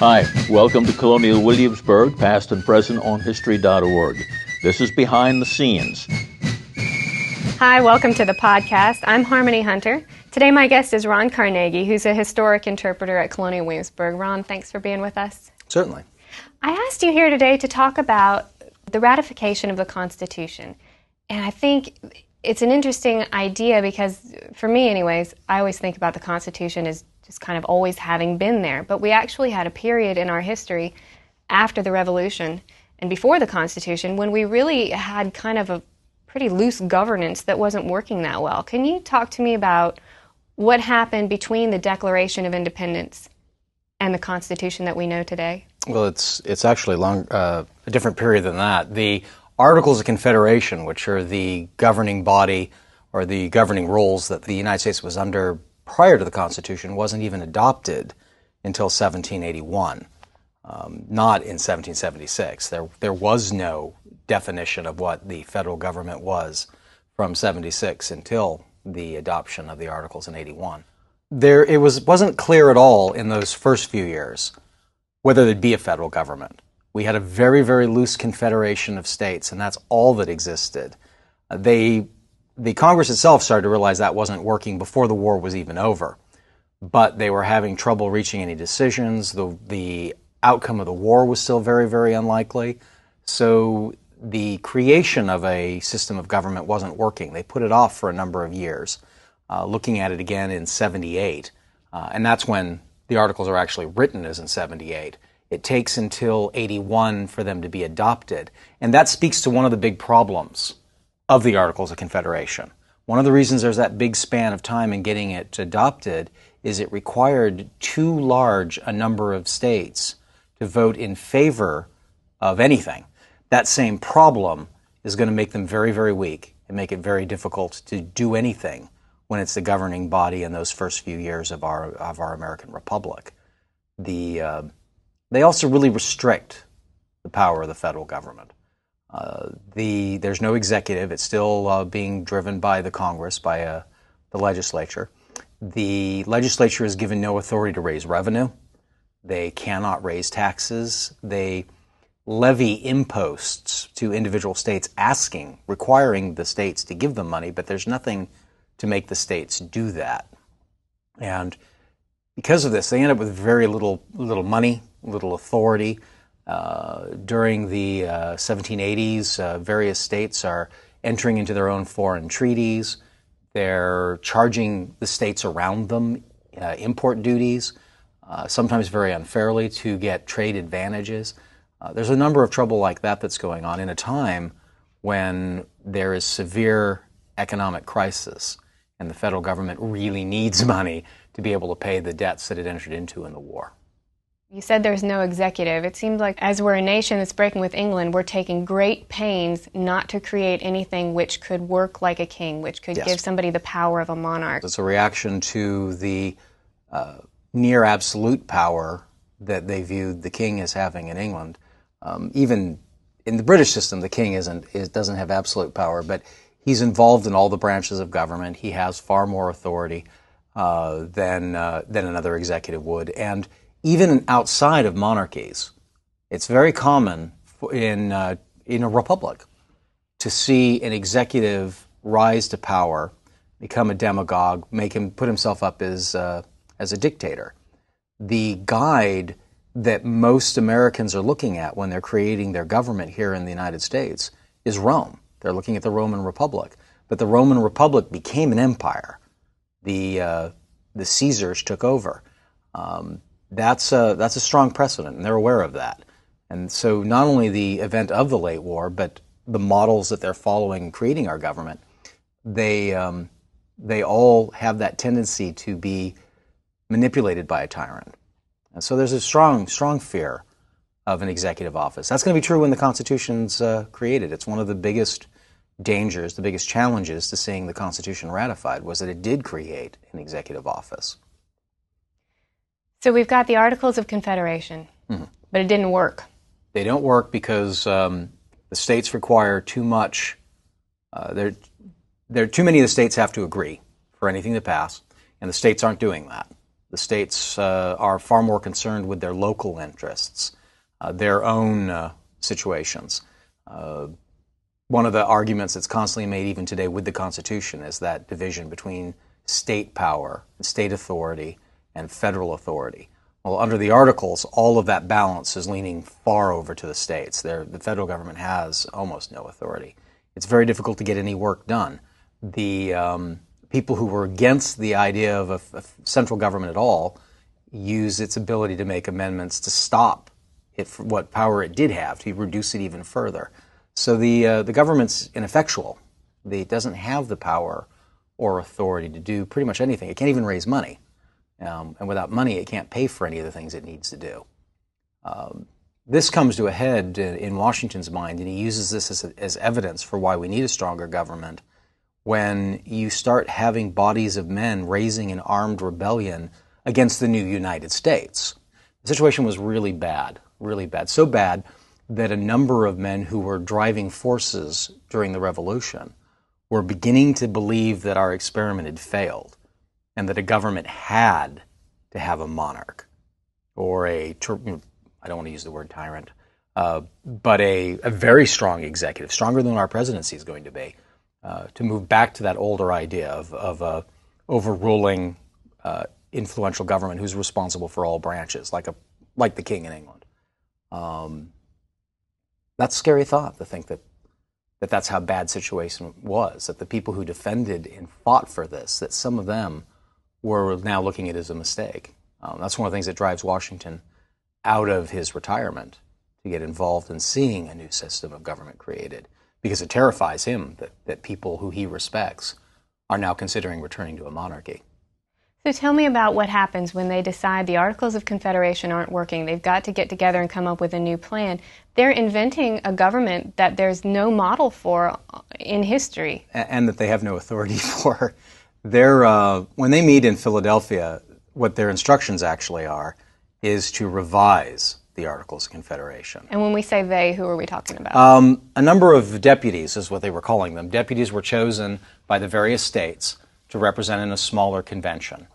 Hi, welcome to Colonial Williamsburg, past and present on History.org. This is Behind the Scenes. Hi, welcome to the podcast. I'm Harmony Hunter. Today, my guest is Ron Carnegie, who's a historic interpreter at Colonial Williamsburg. Ron, thanks for being with us. Certainly. I asked you here today to talk about the ratification of the Constitution. And I think it's an interesting idea because, for me, anyways, I always think about the Constitution as kind of always having been there. But we actually had a period in our history after the Revolution and before the Constitution when we really had kind of a pretty loose governance that wasn't working that well. Can you talk to me about what happened between the Declaration of Independence and the Constitution that we know today? Well, it's it's actually long uh, a different period than that. The Articles of Confederation, which are the governing body or the governing rules that the United States was under prior to the Constitution wasn't even adopted until 1781, um, not in 1776. There, there was no definition of what the federal government was from 76 until the adoption of the Articles in 81. There, it was, wasn't clear at all in those first few years whether there'd be a federal government. We had a very, very loose confederation of states, and that's all that existed. They the Congress itself started to realize that wasn't working before the war was even over. But they were having trouble reaching any decisions. The, the outcome of the war was still very, very unlikely. So the creation of a system of government wasn't working. They put it off for a number of years, uh, looking at it again in 78. Uh, and that's when the articles are actually written, as in 78. It takes until 81 for them to be adopted. And that speaks to one of the big problems of the Articles of Confederation. One of the reasons there's that big span of time in getting it adopted is it required too large a number of states to vote in favor of anything. That same problem is going to make them very, very weak and make it very difficult to do anything when it's the governing body in those first few years of our of our American Republic. The uh, they also really restrict the power of the federal government. Uh, the there's no executive; it's still uh, being driven by the Congress, by uh, the legislature. The legislature is given no authority to raise revenue. They cannot raise taxes. They levy imposts to individual states, asking, requiring the states to give them money, but there's nothing to make the states do that. And because of this, they end up with very little little money, little authority. Uh, during the uh, 1780s, uh, various states are entering into their own foreign treaties. They're charging the states around them uh, import duties, uh, sometimes very unfairly, to get trade advantages. there's a number of trouble like that that's going on in a time when there is severe economic crisis and the federal government really needs money to be able to pay the debts that it entered into in the war. You said there's no executive. It seems like as we're a nation that's breaking with England, we're taking great pains not to create anything which could work like a king, which could yes. give somebody the power of a monarch. It's a reaction to the uh, near absolute power that they viewed the king as having in England. Um, even in the British system, the king isn't is, doesn't have absolute power, but he's involved in all the branches of government. He has far more authority uh, than uh, than another executive would, and even outside of monarchies, it's very common in, uh, in a republic to see an executive rise to power, become a demagogue, make him put himself up as, uh, as a dictator. The guide that most Americans are looking at when they're creating their government here in the United States is Rome. They're looking at the Roman Republic. But the Roman Republic became an empire. The, uh, the Caesars took over. Um, that's a, that's a strong precedent, and they're aware of that. And so, not only the event of the late war, but the models that they're following creating our government, they um, they all have that tendency to be manipulated by a tyrant. And so, there's a strong strong fear of an executive office. That's going to be true when the Constitution's uh, created. It's one of the biggest dangers, the biggest challenges to seeing the Constitution ratified was that it did create an executive office. So we've got the Articles of Confederation, mm-hmm. but it didn't work. They don't work because um, the states require too much. Uh, there, there, too many of the states have to agree for anything to pass, and the states aren't doing that. The states uh, are far more concerned with their local interests, uh, their own uh, situations. Uh, one of the arguments that's constantly made even today with the Constitution is that division between state power, and state authority, and federal authority. Well, under the Articles, all of that balance is leaning far over to the states. They're, the federal government has almost no authority. It's very difficult to get any work done. The um, people who were against the idea of a, a, central government at all use its ability to make amendments to stop it what power it did have to reduce it even further. So the uh, the government's ineffectual. It doesn't have the power or authority to do pretty much anything. It can't even raise money. Um, and without money, it can't pay for any of the things it needs to do. Um, this comes to a head in, in, Washington's mind, and he uses this as, as evidence for why we need a stronger government when you start having bodies of men raising an armed rebellion against the new United States. The situation was really bad, really bad. So bad that a number of men who were driving forces during the revolution were beginning to believe that our experiment had failed and that a government had to have a monarch or a, I don't want to use the word tyrant, uh, but a, a, very strong executive, stronger than our presidency is going to be, uh, to move back to that older idea of, of a overruling uh, influential government who's responsible for all branches, like a like the king in England. Um, that's a scary thought to think that that that's how bad situation was. That the people who defended and fought for this, that some of them we're now looking at it as a mistake. Um, that's one of the things that drives Washington out of his retirement to get involved in seeing a new system of government created because it terrifies him that, that people who he respects are now considering returning to a monarchy. So tell me about what happens when they decide the Articles of Confederation aren't working. They've got to get together and come up with a new plan. They're inventing a government that there's no model for in history. And that they have no authority for their, uh, when they meet in Philadelphia, what their instructions actually are is to revise the Articles of Confederation. And when we say they, who are we talking about? Um, a number of deputies is what they were calling them. Deputies were chosen by the various states to represent in a smaller convention.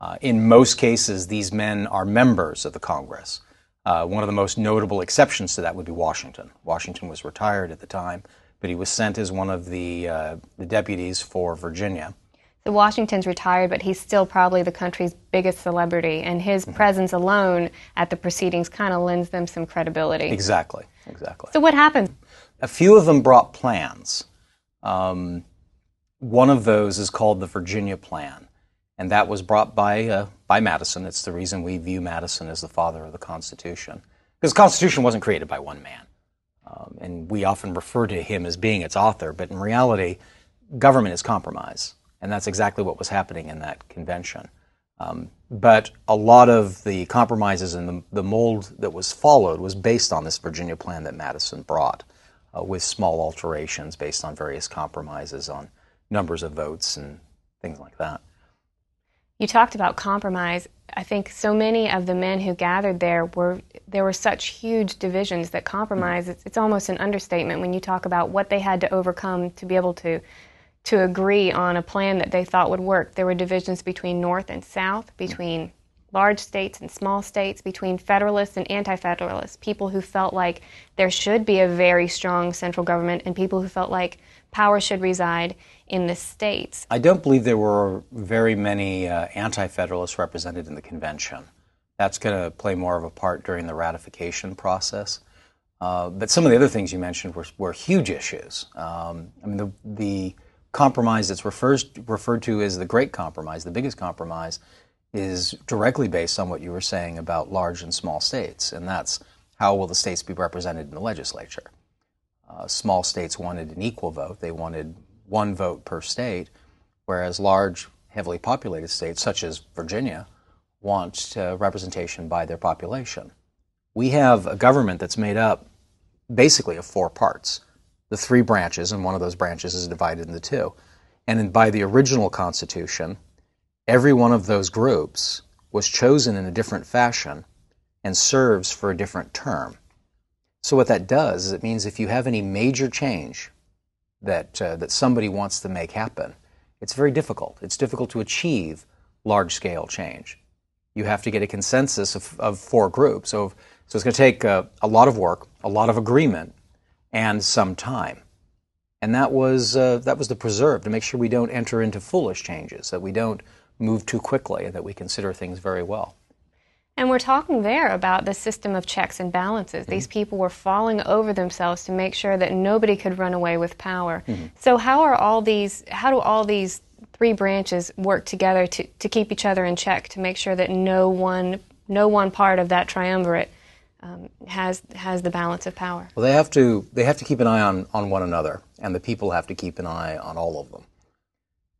Uh, in most cases, these men are members of the Congress. Uh, one of the most notable exceptions to that would be Washington. Washington was retired at the time, but he was sent as one of the, uh, the deputies for Virginia. So Washington's retired, but he's still probably the country's biggest celebrity, and his mm-hmm. presence alone at the proceedings kind of lends them some credibility. Exactly, exactly. So what happened? A few of them brought plans. Um, one of those is called the Virginia Plan, and that was brought by uh, by Madison. It's the reason we view Madison as the father of the Constitution, because the Constitution wasn't created by one man, um, and we often refer to him as being its author, but in reality, government is compromise. And that's exactly what was happening in that convention. Um, but a lot of the compromises and the, the, mold that was followed was based on this Virginia plan that Madison brought, uh, with small alterations based on various compromises on numbers of votes and things like that. You talked about compromise. I think so many of the men who gathered there were there were such huge divisions that compromise. Mm-hmm. It's, it's almost an understatement when you talk about what they had to overcome to be able to to agree on a plan that they thought would work. There were divisions between North and South, between large states and small states, between Federalists and Anti Federalists, people who felt like there should be a very strong central government, and people who felt like power should reside in the states. I don't believe there were very many uh, Anti Federalists represented in the convention. That's going to play more of a part during the ratification process. Uh, but some of the other things you mentioned were, were huge issues. Um, I mean, the, the compromise that's refers, referred to as the Great Compromise, the biggest compromise, is directly based on what you were saying about large and small states, and that's how will the states be represented in the legislature. Uh, small states wanted an equal vote; they wanted one vote per state, whereas large, heavily populated states, such as Virginia, want uh, representation by their population. We have a government that's made up basically of four parts the three branches, and one of those branches is divided into two. And by the original Constitution, every one of those groups was chosen in a different fashion and serves for a different term. So what that does is it means if you have any major change that uh, that somebody wants to make happen, it's very difficult. It's difficult to achieve large scale change. You have to get a consensus of, of four groups. So, so it's going to take a, a, lot of work, a lot of agreement, and some time. And that was, uh, that was the preserve to make sure we don't enter into foolish changes, that we don't move too quickly, and that we consider things very well. And we're talking there about the system of checks and balances. Mm-hmm. These people were falling over themselves to make sure that nobody could run away with power. Mm-hmm. So how are all these how do all these three branches work together to, to keep each other in check to make sure that no one no one part of that triumvirate um, has has the balance of power? Well, they have to they have to keep an eye on, on one another, and the people have to keep an eye on all of them.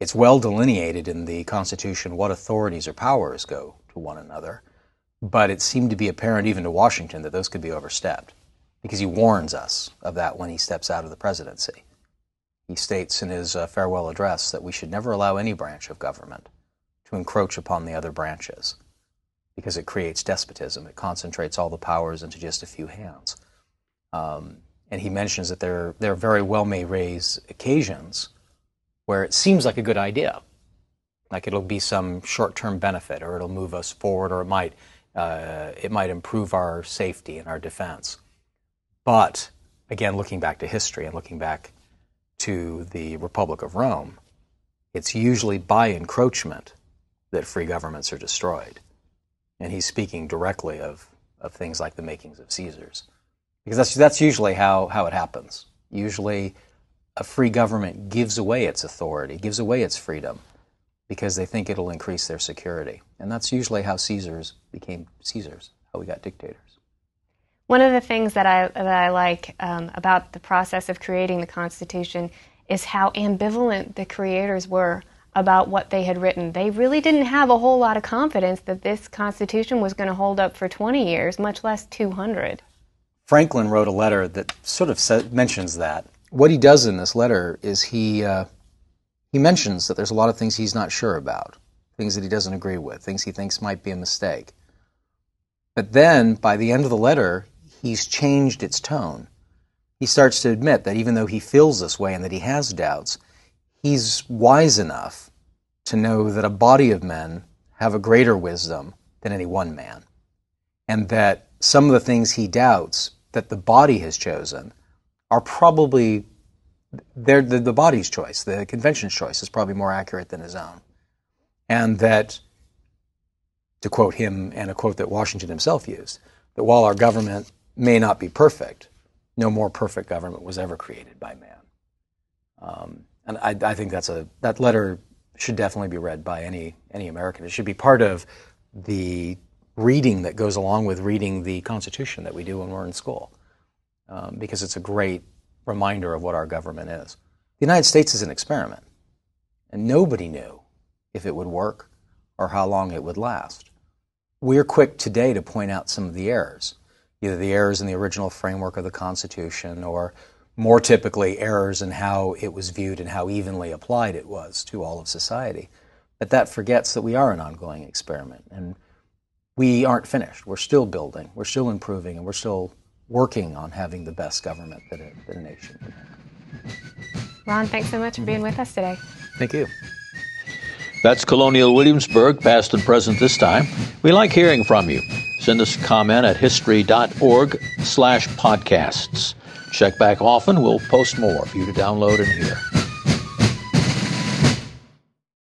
It's well delineated in the Constitution what authorities or powers go to one another but it seemed to be apparent even to Washington that those could be overstepped because he warns us of that when he steps out of the presidency. He states in his uh, farewell address that we should never allow any branch of government to encroach upon the other branches because it creates despotism. It concentrates all the powers into just a few hands. Um, and he mentions that there, there very well may raise occasions where it seems like a good idea. Like it'll be some short term benefit, or it'll move us forward, or it might uh, it might improve our safety and our defense. But again, looking back to history and looking back to the Republic of Rome, it's usually by encroachment that free governments are destroyed. And he's speaking directly of, of things like the makings of Caesars. Because that's, that's usually how, how it happens. Usually, a free government gives away its authority, gives away its freedom because they think it'll increase their security. And that's usually how Caesars became Caesars, how we got dictators. One of the things that I, that I like um, about the process of creating the Constitution is how ambivalent the creators were about what they had written. They really didn't have a whole lot of confidence that this Constitution was going to hold up for 20 years, much less 200. Franklin wrote a letter that sort of mentions that. What he does in this letter is he uh, he mentions that there's a lot of things he's not sure about, things that he doesn't agree with, things he thinks might be a mistake. But then, by the end of the letter, he's changed its tone. He starts to admit that even though he feels this way and that he has doubts, he's wise enough to know that a body of men have a greater wisdom than any one man. And that some of the things he doubts that the body has chosen are probably the, the body's choice, the convention's choice, is probably more accurate than his own. And that, to quote him and a quote that Washington himself used, that while our government may not be perfect, no more perfect government was ever created by man. Um, and I, I, think that's a that letter should definitely be read by any any American. It should be part of the reading that goes along with reading the Constitution that we do when we're in school, um, because it's a great reminder of what our government is. The United States is an experiment, and nobody knew if it would work or how long it would last. We're quick today to point out some of the errors, either the errors in the original framework of the Constitution or more typically errors in how it was viewed and how evenly applied it was to all of society. But that forgets that we are an ongoing experiment and we aren't finished. We're still building, we're still improving, and we're still working on having the best government that a, that a nation can have. Ron, thanks so much for being with us today. Thank you. That's Colonial Williamsburg, past and present this time. We like hearing from you. Send us a comment at history.org slash podcasts. Check back often. We'll post more for you to download and hear.